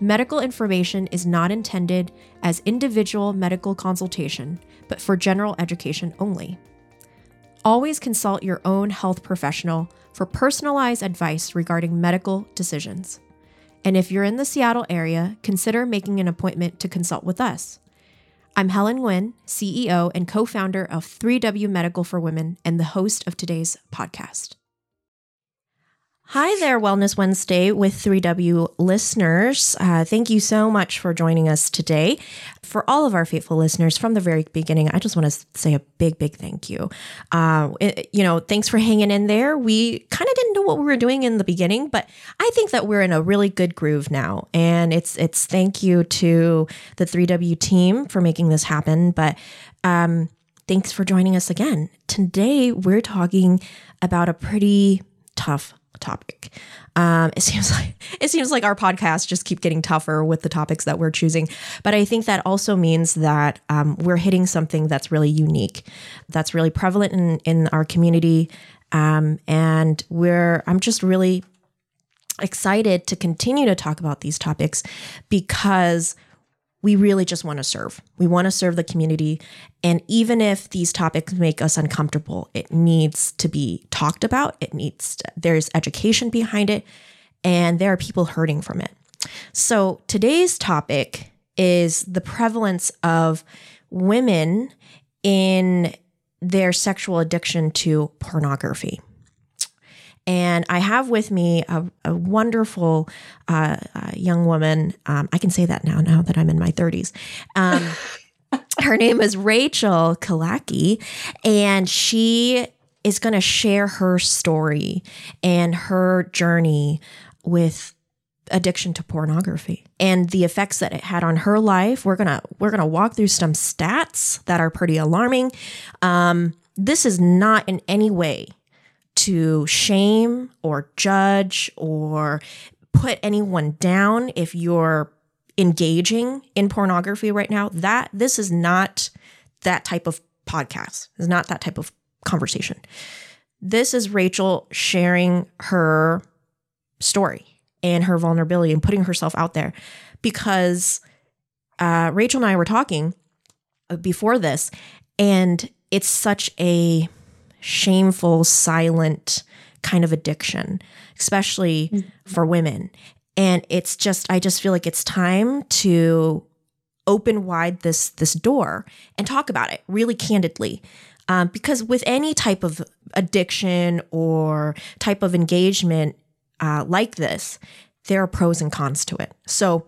Medical information is not intended as individual medical consultation, but for general education only. Always consult your own health professional for personalized advice regarding medical decisions. And if you're in the Seattle area, consider making an appointment to consult with us. I'm Helen Nguyen, CEO and co founder of 3W Medical for Women, and the host of today's podcast. Hi there, Wellness Wednesday with 3W listeners. Uh, thank you so much for joining us today. For all of our faithful listeners from the very beginning, I just want to say a big, big thank you. Uh, it, you know, thanks for hanging in there. We kind of didn't know what we were doing in the beginning, but I think that we're in a really good groove now. And it's it's thank you to the 3W team for making this happen. But um, thanks for joining us again. Today, we're talking about a pretty tough topic. Um, it seems like it seems like our podcasts just keep getting tougher with the topics that we're choosing, but I think that also means that um, we're hitting something that's really unique, that's really prevalent in in our community, um, and we're I'm just really excited to continue to talk about these topics because we really just want to serve. We want to serve the community. And even if these topics make us uncomfortable, it needs to be talked about. It needs, to, there's education behind it, and there are people hurting from it. So today's topic is the prevalence of women in their sexual addiction to pornography. And I have with me a, a wonderful uh, uh, young woman. Um, I can say that now, now that I'm in my 30s. Um, her name is Rachael Killackey, and she is going to share her story and her journey with addiction to pornography and the effects that it had on her life. We're gonna we're gonna walk through some stats that are pretty alarming. Um, this is not in any way to shame or judge or put anyone down if you're engaging in pornography right now that this is not that type of podcast. It's not that type of conversation. This is rachael sharing her story and her vulnerability and putting herself out there because uh, rachael and i were talking before this and it's such a shameful, silent kind of addiction, especially mm-hmm. for women. And it's just, I just feel like it's time to open wide this this door and talk about it really candidly. Um, because with any type of addiction or type of engagement uh, like this, there are pros and cons to it. So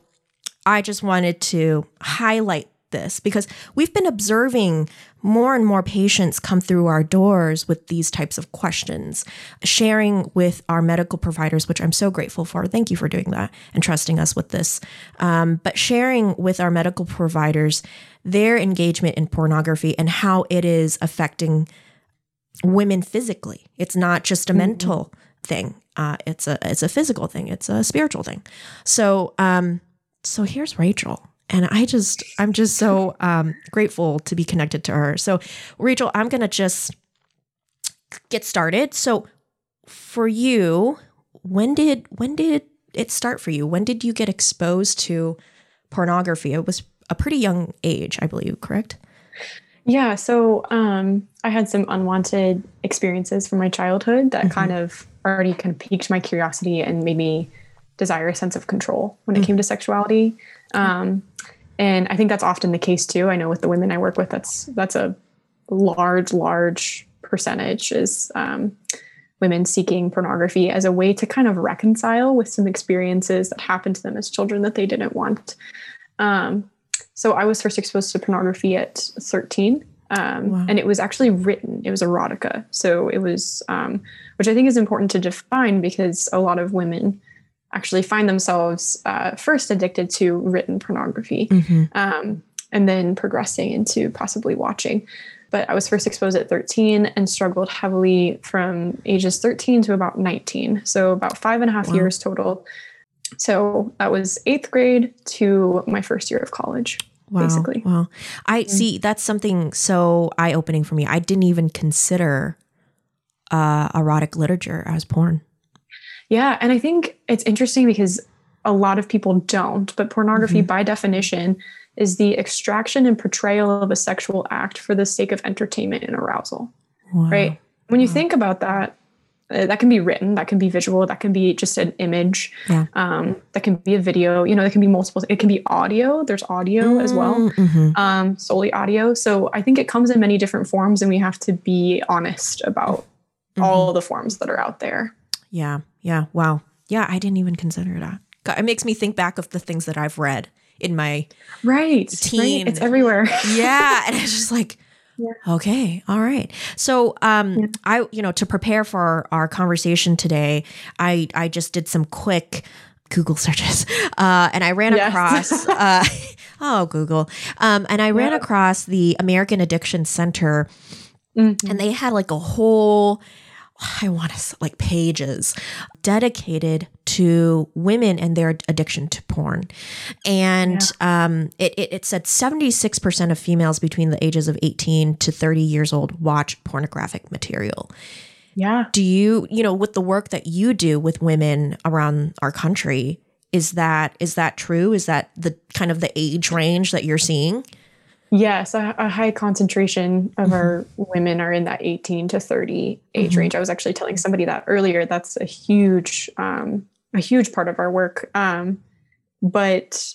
I just wanted to highlight this because we've been observing more and more patients come through our doors with these types of questions, sharing with our medical providers, which I'm so grateful for. Thank you for doing that and trusting us with this. Um, but sharing with our medical providers their engagement in pornography and how it is affecting women physically. It's not just a mm-hmm. mental thing. Uh, it's a it's a physical thing. It's a spiritual thing. So um, so here's Rachael and I just I'm just so um, grateful to be connected to her. So, Rachael, I'm gonna just get started. So, for you, when did when did it start for you? When did you get exposed to pornography? It was a pretty young age, I believe, correct? Yeah. So um, I had some unwanted experiences from my childhood that mm-hmm. kind of already kind of piqued my curiosity and made me desire a sense of control when it mm-hmm. came to sexuality. Um, and I think that's often the case too. I know with the women I work with, that's that's a large, large percentage is um, women seeking pornography as a way to kind of reconcile with some experiences that happened to them as children that they didn't want. Um, so I was first exposed to pornography at 13. Um, wow. And it was actually written, it was erotica. So it was, um, which I think is important to define because a lot of women actually find themselves uh, first addicted to written pornography Mm-hmm. um, and then progressing into possibly watching. But I was first exposed at 13 and struggled heavily from ages 13 to about 19. So about five and a half Wow. years total. So that was eighth grade to my first year of college. Wow. basically. Wow. I see that's something so eye opening for me. I didn't even consider uh, erotic literature as porn. Yeah. And I think it's interesting because a lot of people don't, but pornography, by definition, is the extraction and portrayal of a sexual act for the sake of entertainment and arousal. Wow. right? When you think about that, uh, that can be written, that can be visual, that can be just an image, Yeah. um, that can be a video. You know, that can be multiple. It can be audio. There's audio as well, Mhm. um, solely audio. So I think it comes in many different forms, and we have to be honest about all the forms that are out there. Yeah. Yeah. Wow. Yeah. I didn't even consider that. God, it makes me think back of the things that I've read in my Right, Teen. right. It's everywhere. yeah and it's just like okay all right so um i you know to prepare for our, our conversation today i i just did some quick google searches uh and i ran Yes. across uh oh google um and i ran Yeah. across the american addiction center Mhm. and they had like a whole i want to like pages dedicated to women and their addiction to porn. And um, it, it, it said 76% of females between the ages of 18 to 30 years old watch pornographic material. Yeah. do you you know with the work that you do with women around our country is that is that true? Is that the kind of the age range that you're seeing Yes, a, a high concentration of our women are in that 18 to 30 age Mhm. range. I was actually telling somebody that earlier. That's a huge, um, a huge part of our work. Um, but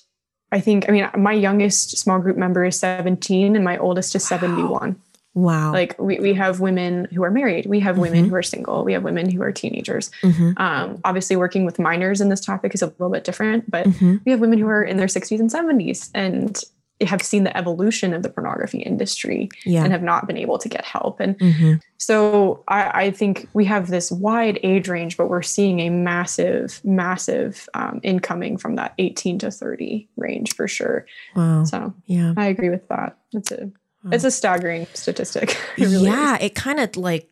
I think, I mean, my youngest small group member is 17 and my oldest is 71. wow Like we, we have women who are married. We have women Mhm. who are single. We have women who are teenagers. Mhm, Um, obviously working with minors in this topic is a little bit different, but mhm. we have women who are in their 60s and 70s and have seen the evolution of the pornography industry yeah and have not been able to get help. And Mhm. so I, I think we have this wide age range, but we're seeing a massive, massive um, incoming from that 18 to 30 range for sure. wow So yeah I agree with that. It's a it's a staggering statistic. It really yeah, is. it kind of like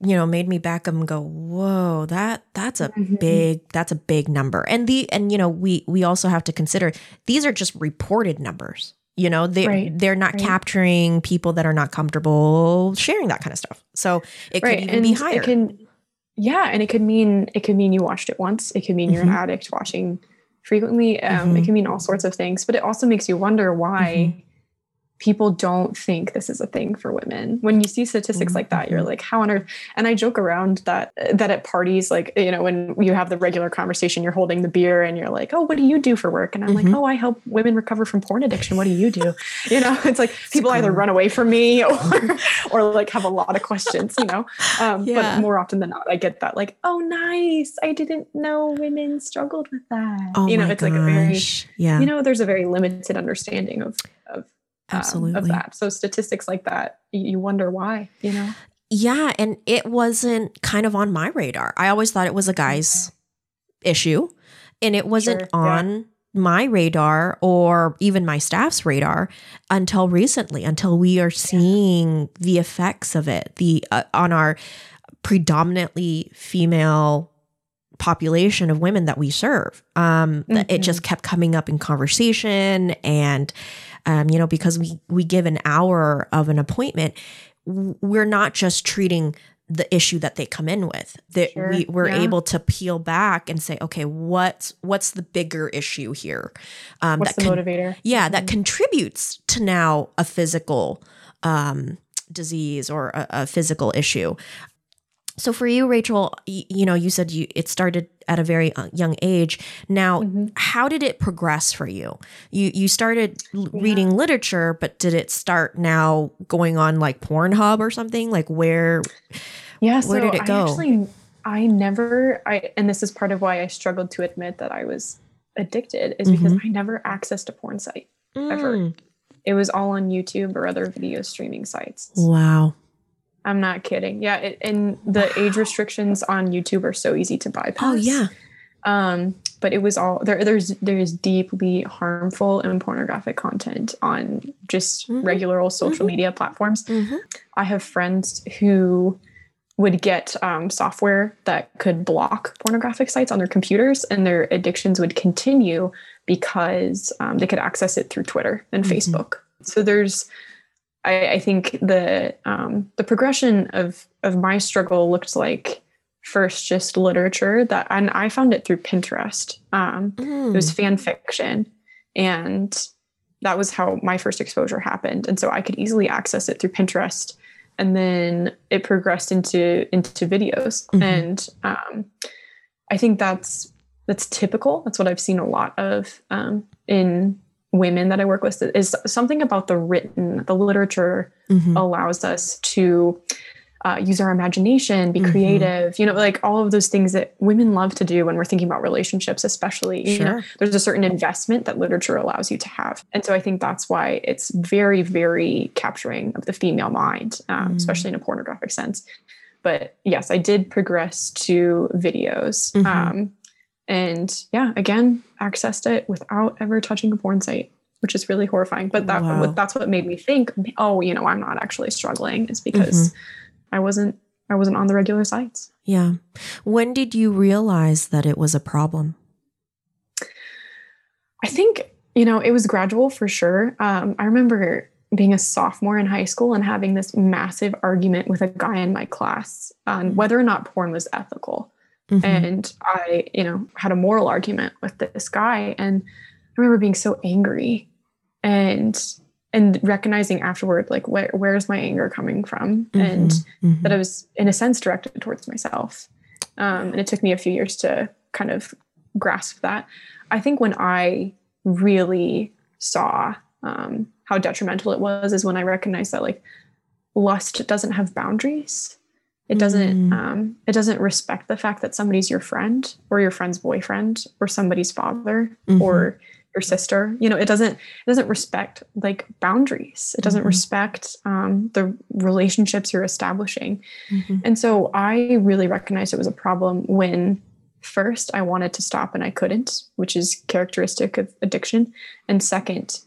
you know made me back up and go, whoa, that that's a Mhm. big that's a big number. And the and you know we we also have to consider these are just reported numbers. You know they Right, they're not right. capturing people that are not comfortable sharing that kind of stuff. So it could even be higher. It can, yeah, and it could mean it could mean you watched it once. It could mean you're an Mhm. addict watching frequently. Um, Mhm. It can mean all sorts of things, but it also makes you wonder why Mhm. People don't think this is a thing for women. When you see statistics like that, you're Mhm. like, how on earth? And I joke around that that at parties, like you know, when you have the regular conversation, you're holding the beer and you're like, oh, what do you do for work? And I'm Mhm. like, oh, I help women recover from porn addiction. What do you do? you know, it's like people either run away from me or or like have a lot of questions, you know. Um, Yeah. But more often than not, I get that like, oh, nice. I didn't know women struggled with that. oh you know, it's like a very, yeah, you know, there's a very limited understanding of of um, absolutely. of that. So statistics like that, you wonder why. You know. Yeah, and it wasn't kind of on my radar. I always thought it was a guy's issue, and it wasn't Sure, yeah. on my radar or even my staff's radar until recently, until we are seeing the effects of it the uh, on our predominantly female population of women that we serve. Um, that It just kept coming up in conversation, and um, you know, because we we give an hour of an appointment, we're not just treating the issue that they come in with. That Sure, we we're yeah. able to peel back and say, okay, what's what's the bigger issue here? Um, What's the con- motivator? yeah, that contributes to now a physical um, disease or a, a physical issue. So for you, Rachael, y- you know, you said you it started at a very uh, young age. Now, Mhm. how did it progress for you? You you started l- reading literature, but did it start now going on like Pornhub or something? Like where? Yeah. Where so did it I go? actually, I never. I and this is part of why I struggled to admit that I was addicted is because I never accessed a porn site. Ever. Mm. It was all on YouTube or other video streaming sites. Wow. I'm not kidding. Yeah, it, and the age restrictions on YouTube are so easy to bypass. Oh yeah. Um, but it was all there. There's there's deeply harmful and pornographic content on just Mhm. regular old social Mhm. media platforms. Mhm. I have friends who would get um, software that could block pornographic sites on their computers, and their addictions would continue because um, they could access it through Twitter and Mhm. Facebook. So there's, I, I think the um, the progression of of my struggle looked like first just literature that, and I found it through Pinterest. Um, Mm. it was fan fiction and that was how my first exposure happened and so i could easily access it through pinterest and then it progressed into into videos Mhm. and um, i think that's that's typical that's what i've seen a lot of um, in women that i work with is something about the written the literature Mhm. allows us to uh, use our imagination, be Mhm. creative, you know, like all of those things that women love to do when we're thinking about relationships, especially. You know, Sure. there's a certain investment that literature allows you to have. And so I think that's why it's very, very capturing of the female mind, um, Mm. especially in a pornographic sense. But yes, I did progress to videos. Mhm. Um, and yeah, again, accessed it without ever touching a porn site. Which is really horrifying, but that Wow. that's what made me think, oh, you know, I'm not actually struggling, is because I wasn't I wasn't on the regular sites. Yeah. When did you realize that it was a problem? I think, you know, it was gradual for sure. Um, I remember being a sophomore in high school and having this massive argument with a guy in my class on whether or not porn was ethical. Mhm. And I, you know, had a moral argument with this guy. And I remember being so angry and and recognizing afterward, like where where's my anger coming from? And Mhm. Mhm. that I was, in a sense, directed towards myself. Um, and it took me a few years to kind of grasp that. I think when I really saw um, how detrimental it was is when I recognized that like lust doesn't have boundaries. It doesn't. Mm. Um, it doesn't respect the fact that somebody's your friend or your friend's boyfriend or somebody's father Mhm. or your sister you know it doesn't it doesn't respect like boundaries it doesn't Mhm. respect um, the relationships you're establishing Mhm. and so i really recognized it was a problem when first i wanted to stop and i couldn't which is characteristic of addiction and second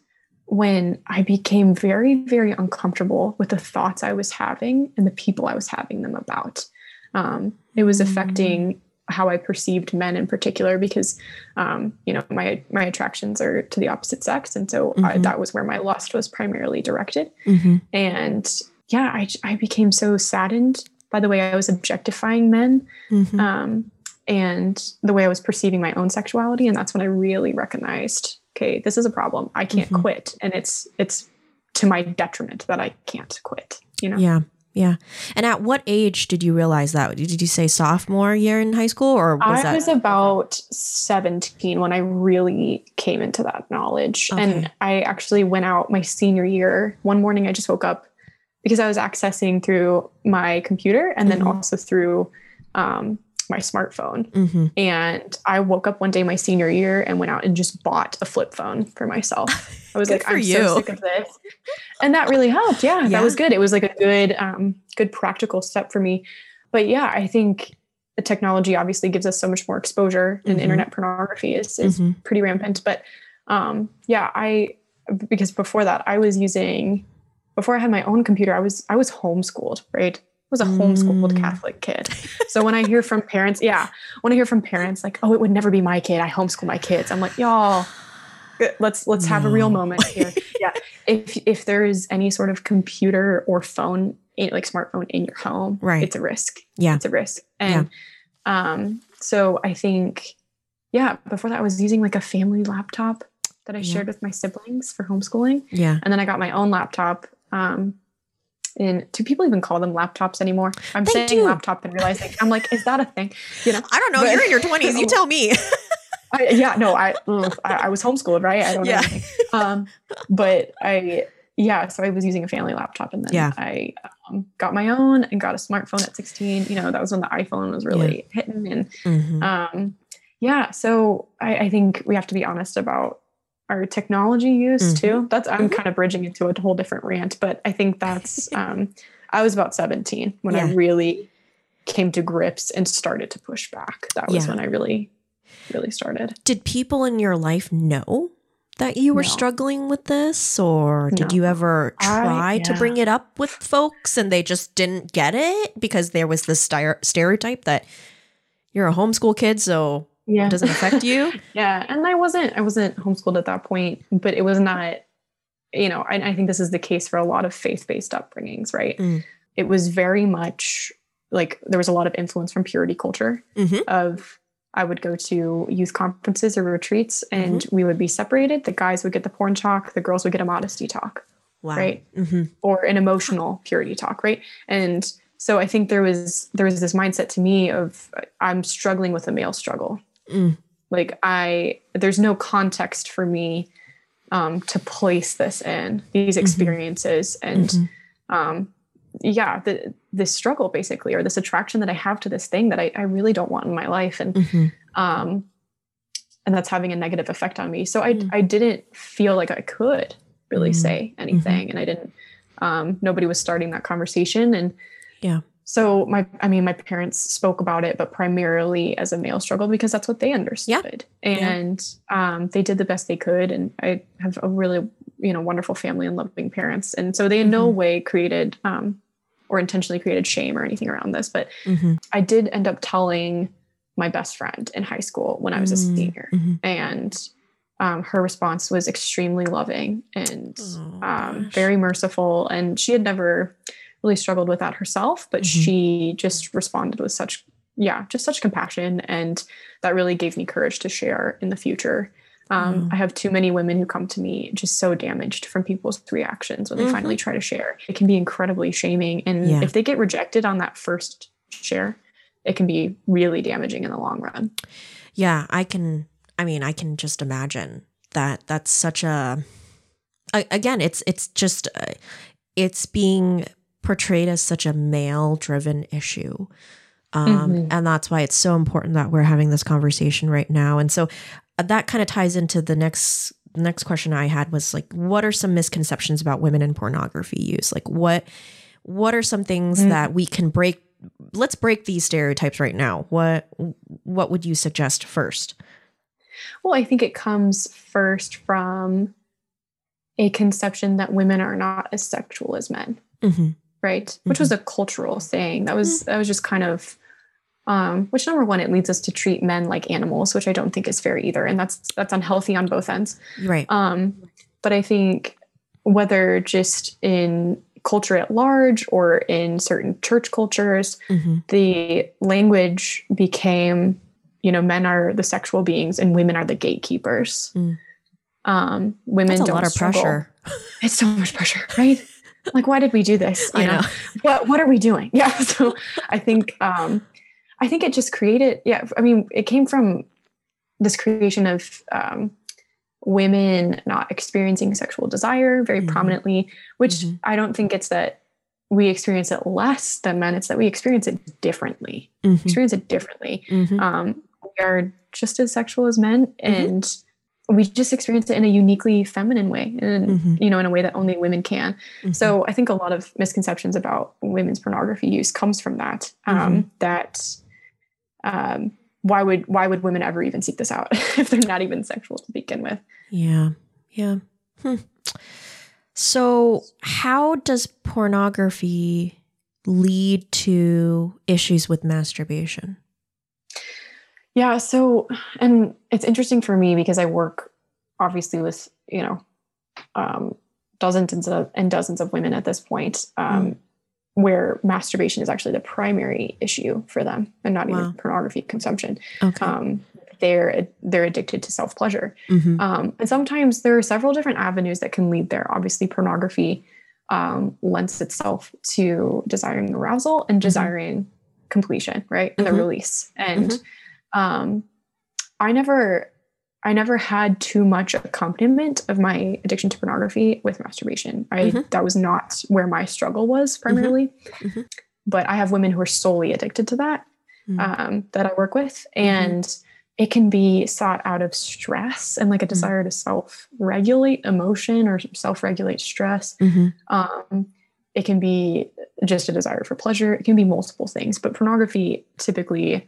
when i became very very uncomfortable with the thoughts i was having and the people i was having them about um, it was Mm. affecting how I perceived men in particular because um, you know my my attractions are to the opposite sex and so I, Mhm. that was where my lust was primarily directed Mhm. and yeah I, I became so saddened by the way I was objectifying men Mhm. um, and the way I was perceiving my own sexuality and that's when I really recognized okay this is a problem I can't Mhm. quit and it's it's to my detriment that I can't quit you know Yeah. Yeah. And at what age did you realize that? Did you say sophomore year in high school or was I that was about 17 when I really came into that knowledge. Okay. And I actually went out my senior year. One morning I just woke up because I was accessing through my computer and then Mhm. also through um, my smartphone. Mhm. And I woke up one day my senior year and went out and just bought a flip phone for myself. I was like, I'm you. so sick of this. And that really helped. Yeah, Yeah. that was good. It was like a good, um, good practical step for me. But yeah, I think the technology obviously gives us so much more exposure and Mhm. internet pornography is, is Mhm. pretty rampant. But um, yeah, I, because before that I was using, before I had my own computer, I was, I was homeschooled, right? Was a homeschooled Mm. Catholic kid. So when I hear from parents, yeah, when I hear from parents like, "Oh, it would never be my kid. I homeschool my kids." I'm like, "Y'all, let's let's have a real moment here." yeah, if if there is any sort of computer or phone, like smartphone in your home, Right. it's a risk. Yeah. it's a risk. And um, so I think, yeah, before that, I was using like a family laptop that I Yeah. shared with my siblings for homeschooling, Yeah. and then I got my own laptop. Um, and do people even call them laptops anymore? I'm They saying do. laptop and realizing I'm like, is that a thing? You know, I don't know. But- You're in your 20s. You tell me. I, yeah, no, I, I was homeschooled, right? I don't know. Yeah. anything. Um, but I, yeah, so I was using a family laptop, and then Yeah. I um, got my own and got a smartphone at 16. You know, that was when the iPhone was really hitting, and Mhm. um, yeah. So I, I think we have to be honest about our technology use Mhm. too. That's I'm Mhm. kind of bridging into a whole different rant, but I think that's um, I was about 17 when I really came to grips and started to push back. That was Yeah. when I really really started. Did people in your life know that you were No. struggling with this or did No. you ever I- try to bring it up with folks and they just didn't get it because there was this stereotype that you're a homeschool kid so Yeah. it doesn't affect you Yeah, and I wasn't I wasn't homeschooled at that point, but it was not, you know, I, I think this is the case for a lot of faith based upbringings, right? Mm. It was very much like there was a lot of influence from purity culture Mhm. of I would go to youth conferences or retreats and Mm-hmm. we would be separated. The guys would get the porn talk, the girls would get a modesty talk, wow right? hmm or an emotional purity talk right and so i think there was there was this mindset to me of i'm struggling with a male struggle Mm. like i there's no context for me um, to place this in these Mm-hmm. experiences and um, yeah the, this struggle basically or this attraction that i have to this thing that i, I really don't want in my life and hmm um, and that's having a negative effect on me. So I, Mm. I didn't feel like I could really Mm. say anything, and I didn't. Um, nobody was starting that conversation, and Yeah. So my, I mean, my parents spoke about it, but primarily as a male struggle because that's what they understood, and um, they did the best they could. And I have a really, you know, wonderful family and loving parents, and so they in no Mhm. way created um, or intentionally created shame or anything around this, but hmm I did end up telling my best friend in high school when I was a Mm, senior, hmm and um, her response was extremely loving and Oh, um, very merciful. And she had never really struggled with that herself, but Mhm. she just responded with such, yeah, just such compassion, and that really gave me courage to share in the future. Um, Mm. I have too many women who come to me just so damaged from people's reactions when they Mhm. finally try to share. It can be incredibly shaming, and Yeah. if they get rejected on that first share, it can be really damaging in the long run. Yeah, I can. I mean, I can just imagine that. That's such a. a- Again, it's it's just uh, it's being portrayed as such a male-driven issue, um, Mhm. and that's why it's so important that we're having this conversation right now. And so uh, that kind of ties into the next next question I had was like, what are some misconceptions about women in pornography use? Like, what what are some things Mm. that we can break? Let's break these stereotypes right now. What what would you suggest first? Well, I think it comes first from a conception that women are not as sexual as men, Mm-hmm. Right? Which was a cultural thing. That was that was just kind of um, which number one, it leads us to treat men like animals, which I don't think is fair either, and that's that's unhealthy on both ends. Right. Um, but I think whether just in culture at large or in certain church cultures, hmm the language became, you know, men are the sexual beings and women are the gatekeepers. Mm. Um, women That's a don't lot of struggle. pressure. It's so much pressure, right? like, why did we do this? You I know, know. what what are we doing? Yeah. So I think um, I think it just created. Yeah. I mean, it came from this creation of um, women not experiencing sexual desire very Mhm. prominently, which Mhm. I don't think it's that we experience it less than men. It's that we experience it differently. Mhm. Experience it differently. Mhm. Um, we are just as sexual as men, Mm-hmm. and we just experience it in a uniquely feminine way, and Mhm. you know, in a way that only women can. Mhm. So I think a lot of misconceptions about women's pornography use comes from that. Um, Mm-hmm. That um, why would why would women ever even seek this out if they're not even sexual to begin with? Yeah. Yeah. Hmm. So, how does pornography lead to issues with masturbation? Yeah. So, and it's interesting for me because I work obviously with, you know, um, dozens of, and dozens of women at this point um, where masturbation is actually the primary issue for them and not Wow. even pornography consumption. Okay. Um, they're, they're addicted to self pleasure. Mhm. Um, and sometimes there are several different avenues that can lead there. Obviously, pornography um, lends itself to desiring arousal and desiring completion, right, and Mhm. the release. And um, I never, I never had too much accompaniment of my addiction to pornography with masturbation. I Mhm. that was not where my struggle was primarily. Mhm. But I have women who are solely addicted to that Mm. um, that I work with, and it can be sought out of stress and like a desire to self-regulate emotion or self-regulate stress. Mhm. Um, it can be just a desire for pleasure. It can be multiple things, but pornography typically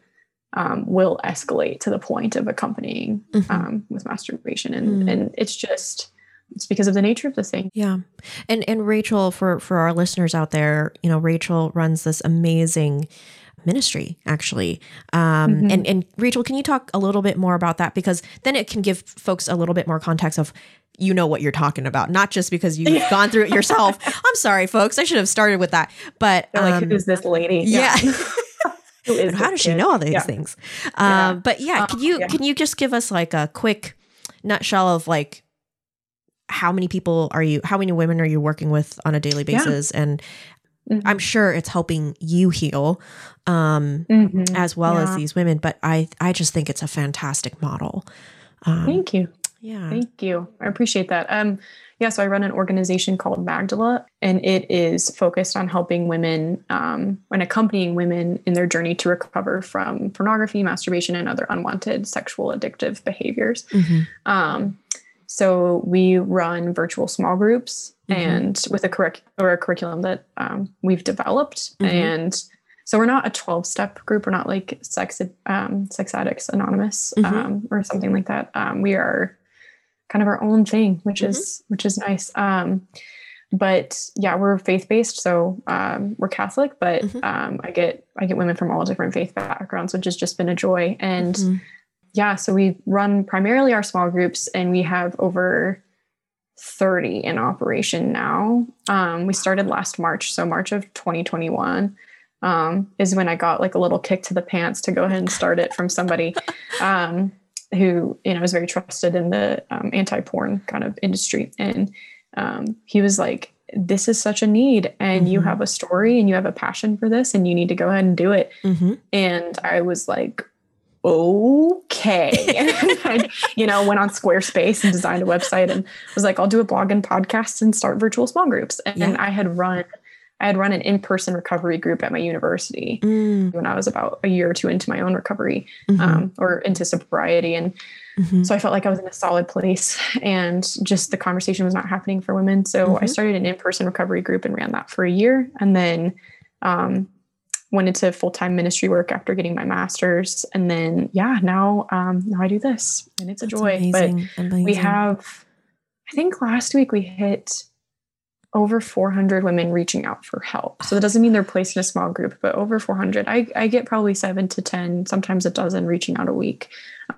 um, will escalate to the point of accompanying Mhm. um, with masturbation, and Mm. and it's just it's because of the nature of the thing. Yeah. And and Rachael for for our listeners out there, you know, Rachael runs this amazing ministry actually. Um Mhm. and and Rachel, can you talk a little bit more about that because then it can give folks a little bit more context of you know what you're talking about, not just because you've Yeah. gone through it yourself. I'm sorry folks, I should have started with that. But like, um, who's this lady? yeah. Is And how does she know all these Yeah. things? Yeah. Um, but yeah, Um, can you yeah. can you just give us like a quick nutshell of like how many people are you how many women are you working with on a daily Yeah. basis and Mhm. i'm sure it's helping you heal um Mhm. as well as these women but i i just think it's a fantastic model um Thank you. yeah Thank you. I appreciate that. Um, yeah, so I run an organization called Magdala, and it is focused on helping women um, and accompanying women in their journey to recover from pornography, masturbation, and other unwanted sexual addictive behaviors. Mhm. Um, so we run virtual small groups Mhm. and with a curric- or a curriculum that um, we've developed. Mhm. And so we're not a 12 step group. We're not like sex, um, sex addicts anonymous Mhm. um, or something like that. Um, we are kind of our own thing, which Mhm. is, which is nice. Um, but yeah, we're faith based. So um, we're Catholic, but Mhm. um, I get, I get women from all different faith backgrounds, which has just been a joy. And Mhm. yeah, so we run primarily our small groups and we have over 30 in operation now. Um, we started last March, so March of 2021 um, is when I got like a little kick to the pants to go ahead and start it from somebody um, who, you know, is very trusted in the um, anti-porn kind of industry. And um, he was like, this is such a need and you Mhm. have a story and you have a passion for this and you need to go ahead and do it. Mhm. And I was like, okay. and I, you know, went on Squarespace and designed a website and was like, I'll do a blog and podcast and start virtual small groups. And, Yeah. I had run, I had run an in-person recovery group at my university Mm. when I was about a year or two into my own recovery Mhm. um, or into sobriety. And Mhm. so I felt like I was in a solid place and just the conversation was not happening for women. So I Mhm. started an in person recovery group and ran that for a year. And then um, went into full time ministry work after getting my master's. And then, yeah, now, um, now I do this and it's a That's joy. But amazing. we have, I think last week we hit over 400 women reaching out for help. So that doesn't mean they're placed in a small group, but over 400. I, I get probably seven to 10, sometimes a dozen reaching out a week.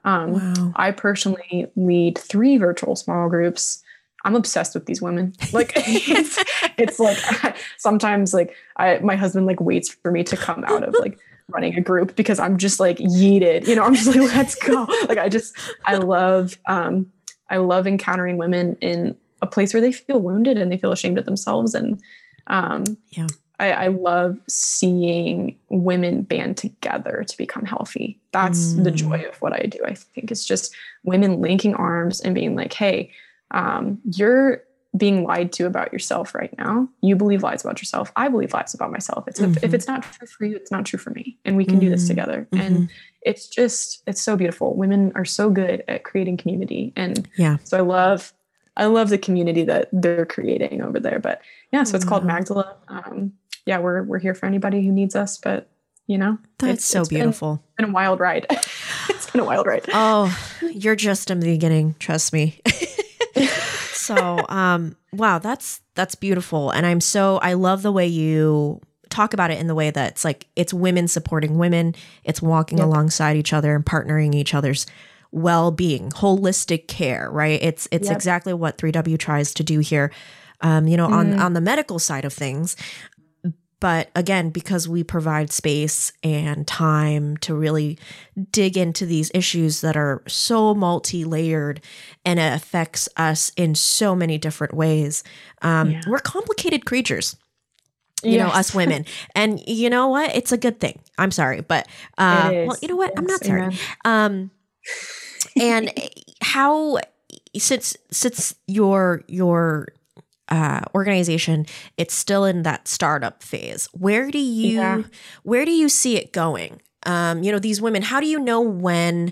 Um, wow I personally lead three virtual small groups. I'm obsessed with these women. Like it's, it's like sometimes like I my husband like waits for me to come out of like running a group because I'm just like yeeted. You know, I'm just like let's go. Like I just I love um I love encountering women in a place where they feel wounded and they feel ashamed of themselves and um Yeah. I, I love seeing women band together to become healthy. That's the Mm. joy of what I do. I think it's just women linking arms and being like, hey, um, you're being lied to about yourself right now. You believe lies about yourself. I believe lies about myself. It's if, if Mhm. it's not true for you, it's not true for me. And we can do this Mhm. together. Mhm. And it's just, it's so beautiful. Women are so good at creating community. And Yeah. so I love, I love the community that they're creating over there. But yeah, so it's called Magdala. Um, yeah, we're we're here for anybody who needs us. But you know, that's it's- so beautiful. it's been- Been, a wild ride. it's been a wild ride. Oh, you're just in the beginning, trust me. so, um, wow, that's that's beautiful. And I'm so I love the way you talk about it in the way that it's like it's women supporting women, it's walking Yep. alongside each other and partnering each other's well-being, holistic care, right? It's it's Yep. exactly what 3W tries to do here. Um, you know, on Mm. on the medical side of things, but again because we provide space and time to really dig into these issues that are so multi-layered and it affects us in so many different ways um, Yeah. we're complicated creatures you know us women and you know what it's a good thing i'm sorry but uh, well you know what i'm not sorry um and how since since your your uh, organization it's still in that startup phase where do you Yeah. where do you see it going um you know these women how do you know when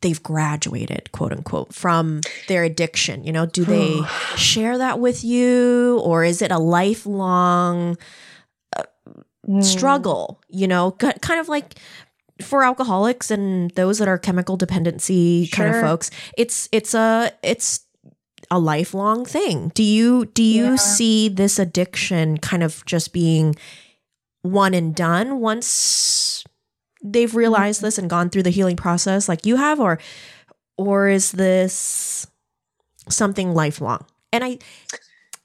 they've graduated quote unquote from their addiction you know do they share that with you or is it a lifelong Mm. struggle you know kind of like for alcoholics and those that are chemical dependency kind of folks, it's it's a it's a lifelong thing. Do you do you Yeah. see this addiction kind of just being one and done once they've realized Mm-hmm. this and gone through the healing process like you have or or is this something lifelong? And I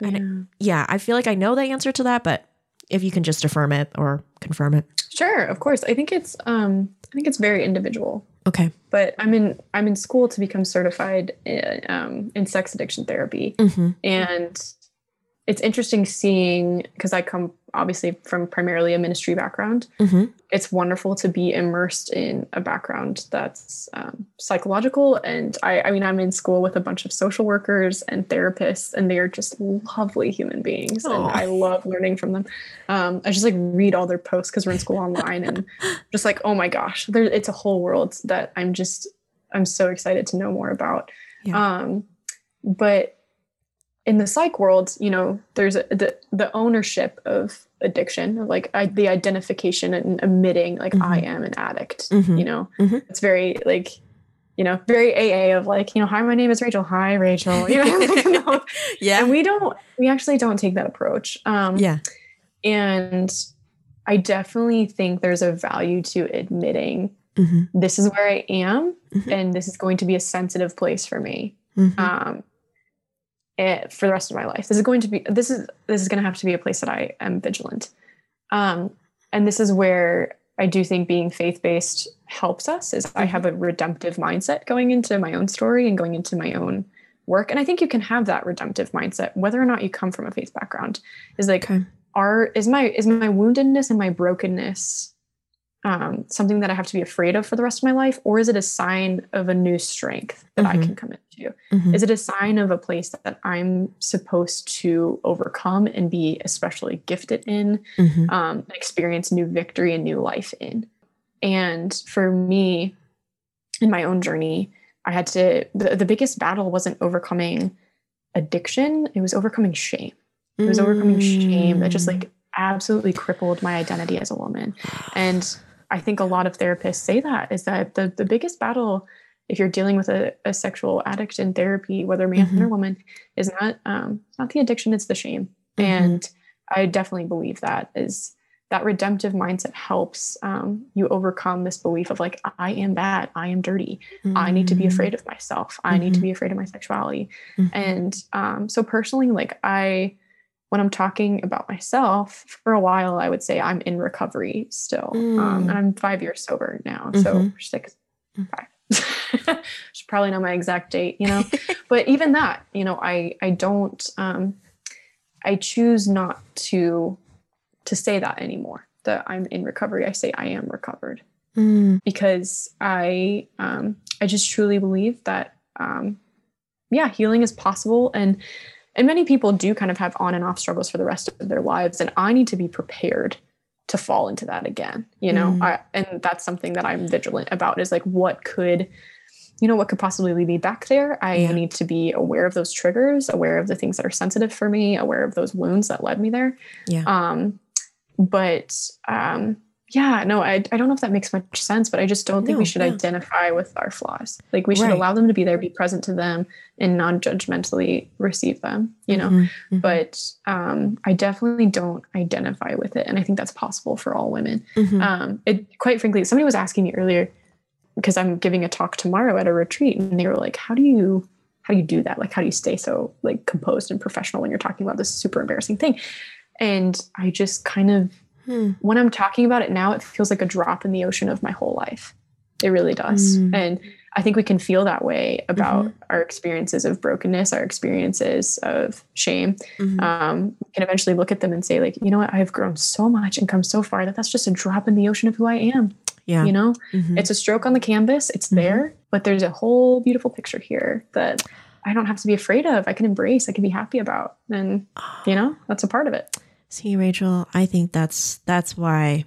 Yeah. yeah, I feel like I know the answer to that, but if you can just affirm it or confirm it. Sure, of course. I think it's um I think it's very individual. Okay. But I'm in I'm in school to become certified in, um, in sex addiction therapy, Mm-hmm. and it's interesting seeing because I come obviously from primarily a ministry background. Mm-hmm. It's wonderful to be immersed in a background that's um, psychological, and I I mean I'm in school with a bunch of social workers and therapists, and they are just lovely human beings, Aw. and I love learning from them. Um, I just like read all their posts because we're in school online, and just like oh my gosh, there it's a whole world that I'm just I'm so excited to know more about. Yeah. Um, but in the psych world, you know, there's a, the the ownership of addiction, like I, the identification and admitting, like I am an addict. Mhm. You know, Mhm. it's very like, you know, very AA of like, you know, hi, my name is Rachael. Hi, Rachael. You know, like, no. Yeah. and we don't, we actually don't take that approach. Um, yeah. and I definitely think there's a value to admitting Mm-hmm. this is where I am, Mhm. and this is going to be a sensitive place for me Mm-hmm. um, for the rest of my life. This is going to be this is this is going to have to be a place that I am vigilant, um, and this is where I do think being faith based helps us. Is I have a redemptive mindset going into my own story and going into my own work, and I think you can have that redemptive mindset whether or not you come from a faith background. Is like Okay. are is my is my woundedness and my brokenness um, something that I have to be afraid of for the rest of my life, or is it a sign of a new strength that I Mhm. can come into? Mhm. Is it a sign of a place that I'm supposed to overcome and be especially gifted in, Mhm. um, experience new victory and new life in? And for me, in my own journey, I had to, the, the biggest battle wasn't overcoming addiction, it was overcoming shame. It was overcoming shame that just Mm. like absolutely crippled my identity as a woman. And I think a lot of therapists say that is that the, the biggest battle, if you're dealing with a, a sexual addict in therapy, whether man Mhm. or woman, is not um, not the addiction, it's the shame. Mhm. And I definitely believe that is that redemptive mindset helps um, you overcome this belief of like I am bad, I am dirty, I need to be Mm. afraid of myself, I need to Mhm. be afraid of my sexuality. Mhm. And um, so personally, like I, when I'm talking about myself for a while, I would say I'm in recovery still. Um, Mm. and I'm five years sober now. So Mhm. six, Mm. five. Should probably know my exact date, you know, but even that, you know, I, I don't, um, I choose not to, to say that anymore that I'm in recovery. I say I am recovered Mm. because I um, I just truly believe that um, yeah, healing is possible, and and many people do kind of have on and off struggles for the rest of their lives, and I need to be prepared to fall into that again. You know, Mm. I, and that's something that I'm vigilant about is like what could you know what could possibly lead me back there i Yeah. need to be aware of those triggers aware of the things that are sensitive for me aware of those wounds that led me there Yeah. um but um yeah no I, I don't know if that makes much sense but i just don't think No, we should yeah. identify with our flaws like we should Right. allow them to be there be present to them and non-judgmentally receive them you know Mhm. Mhm. but um i definitely don't identify with it and i think that's possible for all women Mhm. um it quite frankly somebody was asking me earlier because i'm giving a talk tomorrow at a retreat and they were like how do you how do you do that like how do you stay so like composed and professional when you're talking about this super embarrassing thing and i just kind of Hmm. when i'm talking about it now it feels like a drop in the ocean of my whole life it really does Mm. and i think we can feel that way about our experiences of brokenness our experiences of shame Mhm. um, we can eventually look at them and say like you know what i've grown so much and come so far that that's just a drop in the ocean of who i am yeah. you know Mhm. it's a stroke on the canvas it's Mhm. there but there's a whole beautiful picture here that i don't have to be afraid of i can embrace i can be happy about and you know that's a part of it See, Rachael, I think that's that's why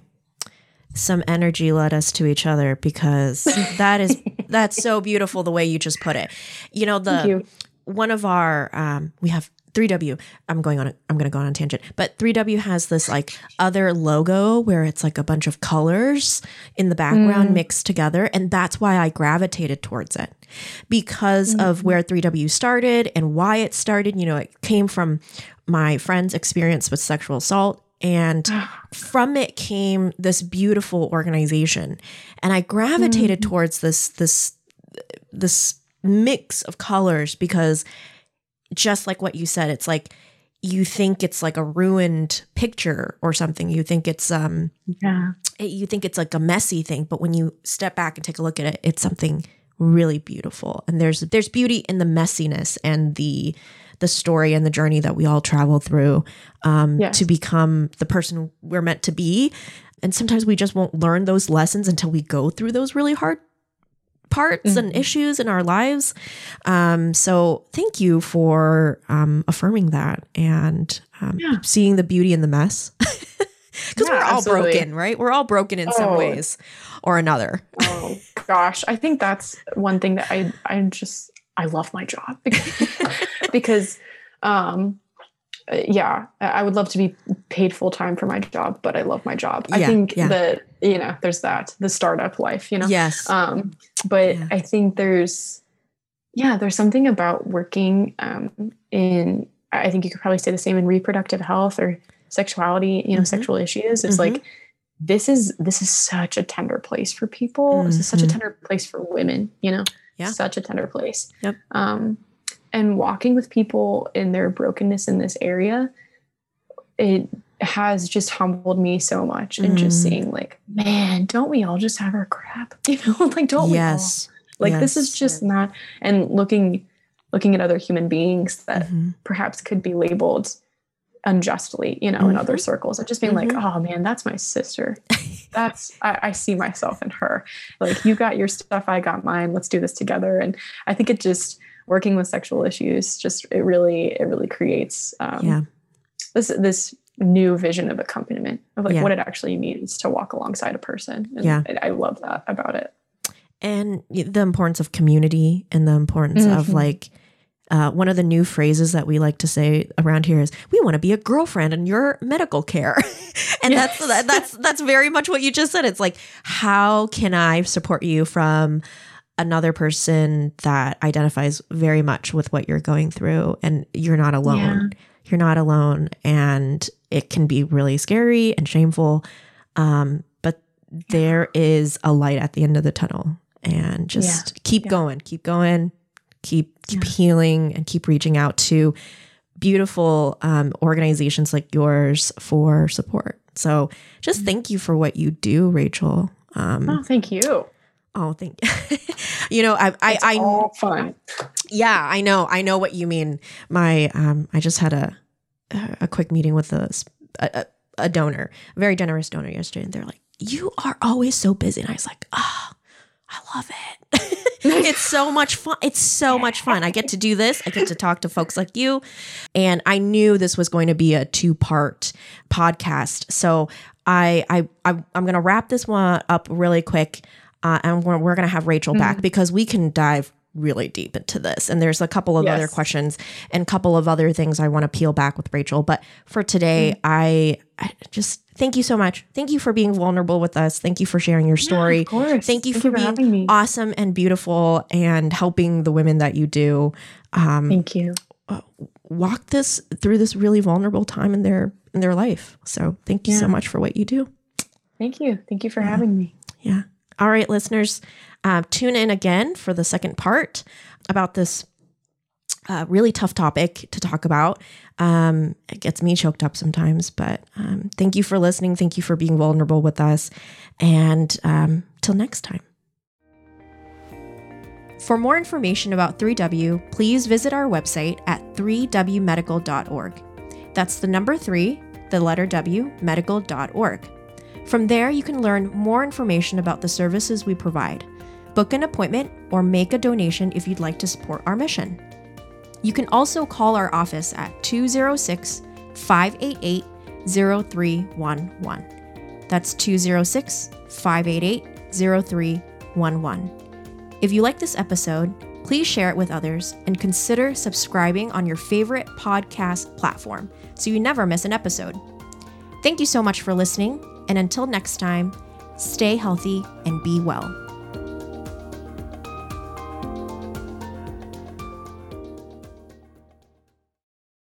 some energy led us to each other because that is that's so beautiful the way you just put it. You know, thank the you one of our um we have 3W. I'm going on. A, I'm going to go on a tangent, but 3W has this like other logo where it's like a bunch of colors in the background Mm. mixed together, and that's why I gravitated towards it because Mm-hmm. of where 3W started and why it started. You know, it came from my friend's experience with sexual assault. And from it came this beautiful organization, and I gravitated Mm-hmm. towards this this this mix of colors because just like what you said it's like you think it's like a ruined picture or something you think it's um Yeah. you think it's like a messy thing but when you step back and take a look at it it's something really beautiful and there's there's beauty in the messiness and the the story and the journey that we all travel through um Yes. to become the person we're meant to be and sometimes we just won't learn those lessons until we go through those really hard parts and Mhm. issues in our lives um so thank you for um affirming that and um, Yeah. seeing the beauty in the mess because Yeah, we're all absolutely. broken right we're all broken in some Oh. ways or another Oh gosh, I think that's one thing that I I just I love my job because, because um yeah, I would love to be paid full time for my job, but I love my job. I think yeah. that you know, there's that the startup life, you know. yes Um, but Yeah. I think there's, yeah, there's something about working um, in. I think you could probably say the same in reproductive health or sexuality. You know, Mhm. sexual issues. It's Mhm. like this is this is such a tender place for people. This is such a Mhm. tender place for women. You know, Yeah. such a tender place. Yep. Um, and walking with people in their brokenness in this area, it has just humbled me so much and just Mm. seeing like man don't we all just have our crap you know like don't yes we all like this is Yes. just not and looking looking at other human beings that Mhm. perhaps could be labeled unjustly you know in other Mhm. circles and just being like oh man that's my sister that's I, I see myself in her like you got your stuff i got mine let's do this together and i think it just working with sexual issues just it really it really creates um, yeah this this new vision of accompaniment of like Yeah. what it actually means to walk alongside a person. And Yeah. I, I love that about it. and the importance of community and the importance of Mhm. like uh, one of the new phrases that we like to say around here is we want to be a girlfriend in your medical care and that's Yes. that's that's very much what you just said it's like how can i support you from another person that identifies very much with what you're going through and you're not alone you're not alone and it can be really scary and shameful um, but there is a light at the end of the tunnel and just keep Yeah. going keep going keep keep Yeah. healing and keep reaching out to beautiful um, organizations like yours for support so just thank you for what you do rachael um, Oh, thank you. Oh thank you know i i, It's I all fun. yeah, I know. I know what you mean. My um I just had a a quick meeting with a a donor, a very generous donor yesterday and they're like, "You are always so busy." And I was like, "Oh, I love it." it's so much fun. It's so much fun. I get to do this. I get to talk to folks like you. And I knew this was going to be a two-part podcast. So I I, I I'm going to wrap this one up really quick. Uh, and we're, we're going to have Rachael back because we can dive really deep into this. And there's a couple of other questions and a couple of other things I want to peel back with Rachael. But for today, I, I just thank you so much. Thank you for being vulnerable with us. Thank you for sharing your story. of course. Thank you Thank for you being awesome and beautiful and helping the women that you do um, Thank you. walk this through this really vulnerable time in their in their life. So thank you so much for what you do. Thank you. Thank you for having me. Yeah. All right, listeners, uh, tune in again for the second part about this uh, really tough topic to talk about. Um, it gets me choked up sometimes, but um, thank you for listening. Thank you for being vulnerable with us. And um, till next time. For more information about 3W, please visit our website at 3wmedical.org. That's the number three, the letter W, medical.org. From there, you can learn more information about the services we provide, book an appointment, or make a donation if you'd like to support our mission. You can also call our office at 206 588 0311. That's 206 588 0311. If you like this episode, please share it with others and consider subscribing on your favorite podcast platform so you never miss an episode. Thank you so much for listening, and until next time, stay healthy and be well.